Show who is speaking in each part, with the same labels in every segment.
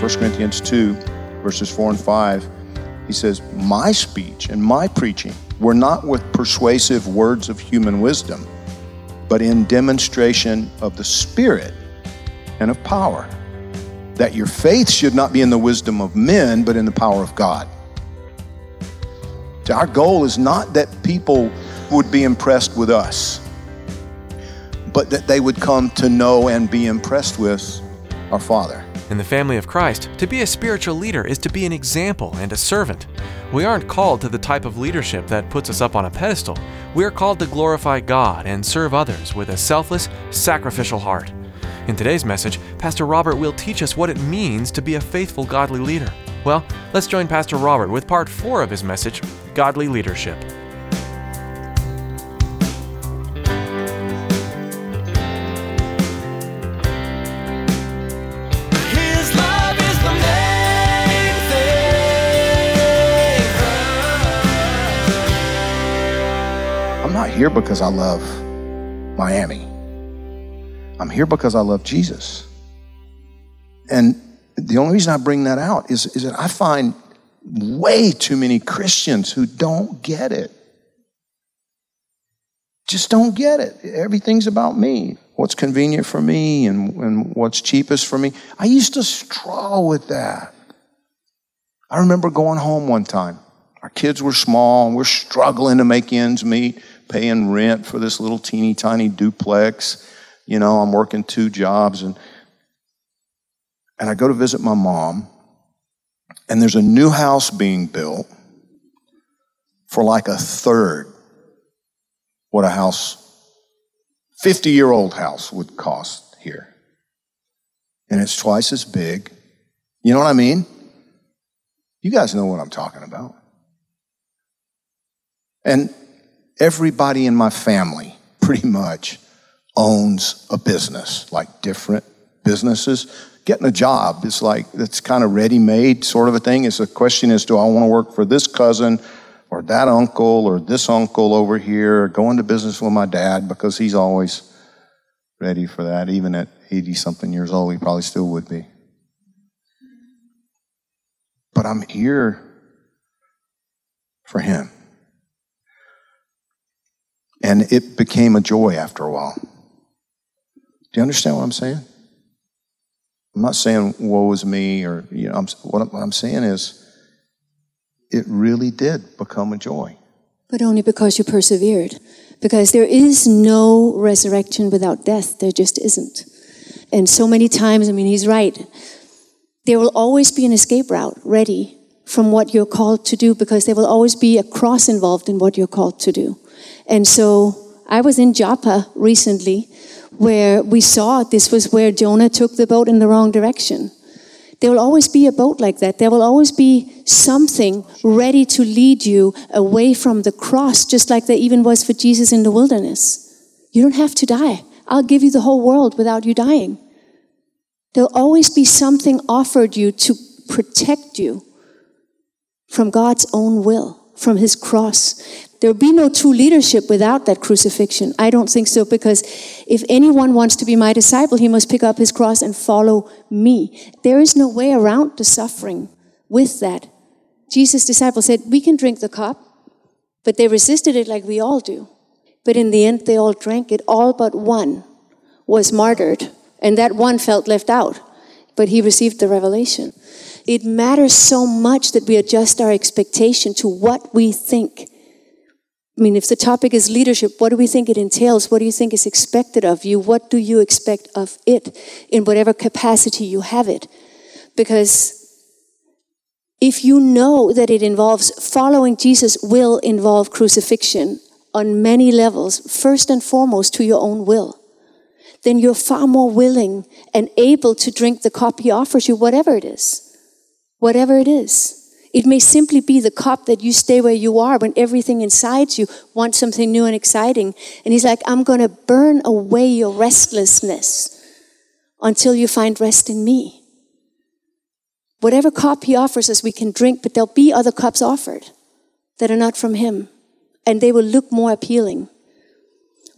Speaker 1: 1 Corinthians 2, verses 4 and 5, he says, My speech and my preaching were not with persuasive words of human wisdom, but in demonstration of the Spirit and of power, that your faith should not be in the wisdom of men, but in the power of God. Our goal is not that people would be impressed with us, but that they would come to know and be impressed with our Father.
Speaker 2: In the family of Christ, to be a spiritual leader is to be an example and a servant. We aren't called to the type of leadership that puts us up on a pedestal. We are called to glorify God and serve others with a selfless, sacrificial heart. In today's message, Pastor Robert will teach us what it means to be a faithful, godly leader. Well, let's join Pastor Robert with part four of his message Godly Leadership.
Speaker 1: Here because I love Miami. I'm here because I love Jesus. And the only reason I bring that out is, is that I find way too many Christians who don't get it. Just don't get it. Everything's about me. What's convenient for me and, and what's cheapest for me. I used to struggle with that. I remember going home one time. Our kids were small, and we're struggling to make ends meet, paying rent for this little teeny tiny duplex. You know, I'm working two jobs, and and I go to visit my mom, and there's a new house being built for like a third what a house, 50 year old house would cost here. And it's twice as big. You know what I mean? You guys know what I'm talking about. And everybody in my family pretty much owns a business, like different businesses. Getting a job is like, it's kind of ready made sort of a thing. It's a question is, do I want to work for this cousin or that uncle or this uncle over here, or go into business with my dad because he's always ready for that. Even at 80 something years old, he probably still would be. But I'm here for him. And it became a joy after a while. Do you understand what I'm saying? I'm not saying woe is me or, you know, I'm, what, I'm, what I'm saying is it really did become a joy.
Speaker 3: But only because you persevered. Because there is no resurrection without death. There just isn't. And so many times, I mean, he's right. There will always be an escape route ready from what you're called to do because there will always be a cross involved in what you're called to do. And so I was in Joppa recently where we saw this was where Jonah took the boat in the wrong direction. There will always be a boat like that. There will always be something ready to lead you away from the cross, just like there even was for Jesus in the wilderness. You don't have to die. I'll give you the whole world without you dying. There'll always be something offered you to protect you from God's own will, from His cross. There will be no true leadership without that crucifixion. I don't think so, because if anyone wants to be my disciple, he must pick up his cross and follow me. There is no way around the suffering with that. Jesus' disciples said, We can drink the cup, but they resisted it like we all do. But in the end, they all drank it. All but one was martyred, and that one felt left out, but he received the revelation. It matters so much that we adjust our expectation to what we think I mean, if the topic is leadership, what do we think it entails? What do you think is expected of you? What do you expect of it in whatever capacity you have it? Because if you know that it involves following Jesus will involve crucifixion on many levels, first and foremost to your own will, then you're far more willing and able to drink the cup he offers you, whatever it is. Whatever it is. It may simply be the cup that you stay where you are when everything inside you wants something new and exciting. And he's like, I'm going to burn away your restlessness until you find rest in me. Whatever cup he offers us, we can drink, but there'll be other cups offered that are not from him, and they will look more appealing.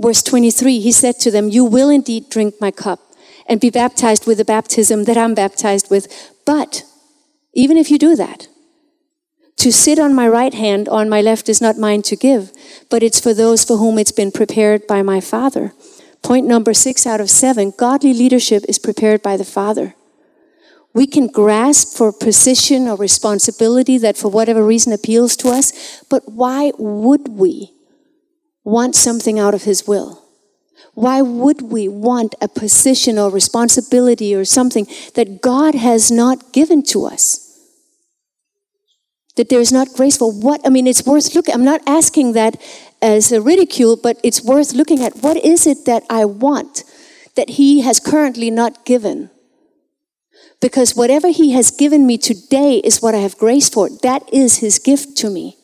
Speaker 3: Verse 23, he said to them, You will indeed drink my cup and be baptized with the baptism that I'm baptized with. But even if you do that, to sit on my right hand on my left is not mine to give, but it's for those for whom it's been prepared by my Father. Point number six out of seven godly leadership is prepared by the Father. We can grasp for position or responsibility that for whatever reason appeals to us, but why would we want something out of His will? Why would we want a position or responsibility or something that God has not given to us? That there is not grace for what? I mean, it's worth looking. I'm not asking that as a ridicule, but it's worth looking at what is it that I want that He has currently not given? Because whatever He has given me today is what I have grace for. That is His gift to me.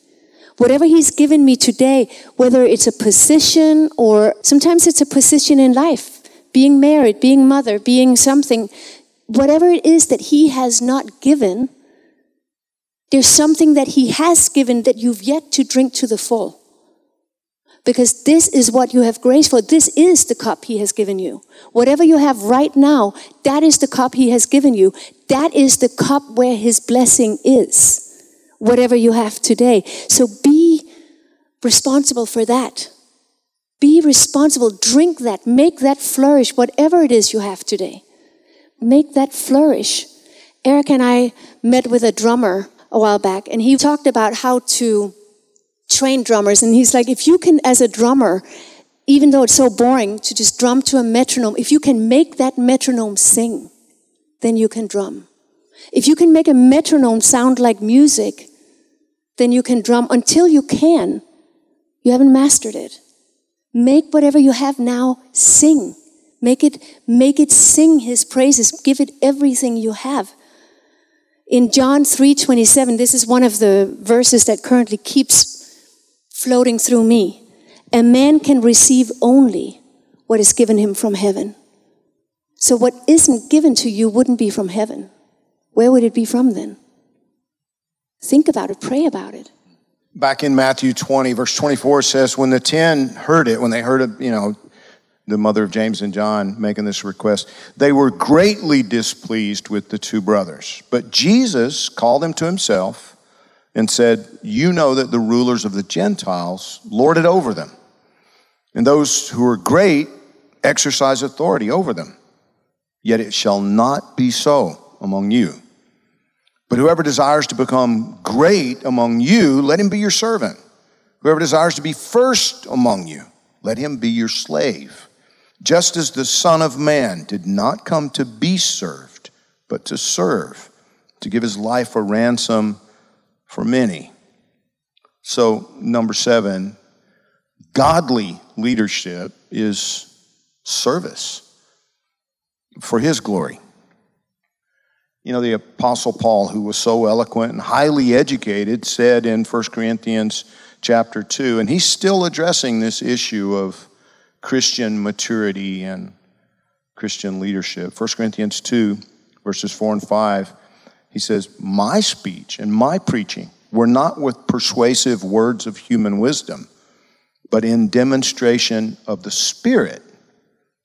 Speaker 3: Whatever He's given me today, whether it's a position or sometimes it's a position in life, being married, being mother, being something, whatever it is that He has not given, there's something that He has given that you've yet to drink to the full. Because this is what you have grace for. This is the cup He has given you. Whatever you have right now, that is the cup He has given you. That is the cup where His blessing is. Whatever you have today. So be responsible for that. Be responsible. Drink that. Make that flourish. Whatever it is you have today. Make that flourish. Eric and I met with a drummer a while back, and he talked about how to train drummers. And he's like, if you can, as a drummer, even though it's so boring to just drum to a metronome, if you can make that metronome sing, then you can drum. If you can make a metronome sound like music, then you can drum until you can. You haven't mastered it. Make whatever you have now sing. Make it, make it sing his praises. Give it everything you have. In John 3:27, this is one of the verses that currently keeps floating through me. A man can receive only what is given him from heaven. So what isn't given to you wouldn't be from heaven. Where would it be from then? Think about it, pray about it.
Speaker 1: Back in Matthew 20, verse 24 says, When the ten heard it, when they heard it, you know, the mother of James and John making this request, they were greatly displeased with the two brothers. But Jesus called them to himself and said, You know that the rulers of the Gentiles lord it over them, and those who are great exercise authority over them. Yet it shall not be so among you. But whoever desires to become great among you, let him be your servant. Whoever desires to be first among you, let him be your slave. Just as the Son of Man did not come to be served, but to serve, to give his life a ransom for many. So, number seven, godly leadership is service for his glory. You know, the Apostle Paul, who was so eloquent and highly educated, said in 1 Corinthians chapter 2, and he's still addressing this issue of Christian maturity and Christian leadership. 1 Corinthians 2, verses 4 and 5, he says, My speech and my preaching were not with persuasive words of human wisdom, but in demonstration of the Spirit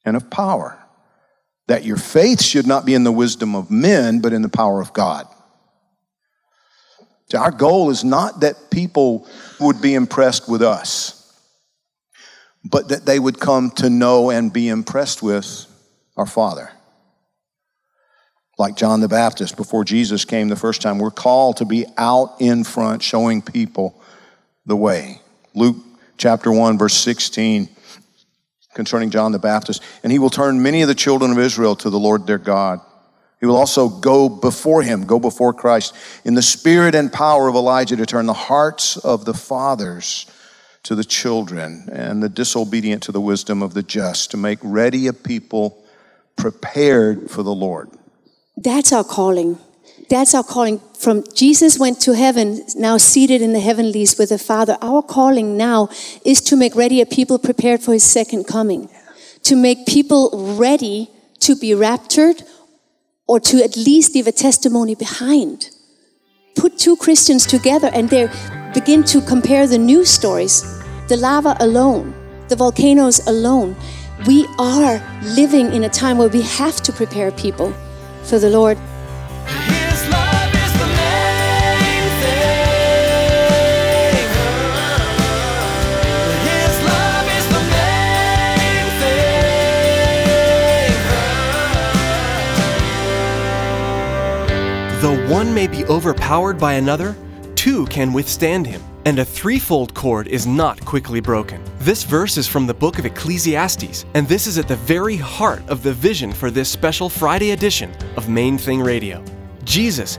Speaker 1: and of power that your faith should not be in the wisdom of men, but in the power of God. So our goal is not that people would be impressed with us, but that they would come to know and be impressed with our Father. Like John the Baptist, before Jesus came the first time, we're called to be out in front showing people the way. Luke chapter 1, verse 16, concerning John the Baptist. And he will turn many of the children of Israel to the Lord their God. He will also go before him, go before Christ, in the spirit and power of Elijah to turn the hearts of the fathers to the children and the disobedient to the wisdom of the just, to make ready a people prepared for the Lord.
Speaker 3: That's our calling. That's our calling. From Jesus went to heaven, now seated in the heavenlies with the Father. Our calling now is to make ready a people prepared for his second coming, to make people ready to be raptured or to at least leave a testimony behind. Put two Christians together and they begin to compare the news stories, the lava alone, the volcanoes alone. We are living in a time where we have to prepare people for the Lord.
Speaker 4: His love is the main thing. His love is the main thing.
Speaker 5: Though one may be overpowered by another, two can withstand him. And a threefold cord is not quickly broken. This verse is from the book of Ecclesiastes, and this is at the very heart of the vision for this special Friday edition of Main Thing Radio. Jesus,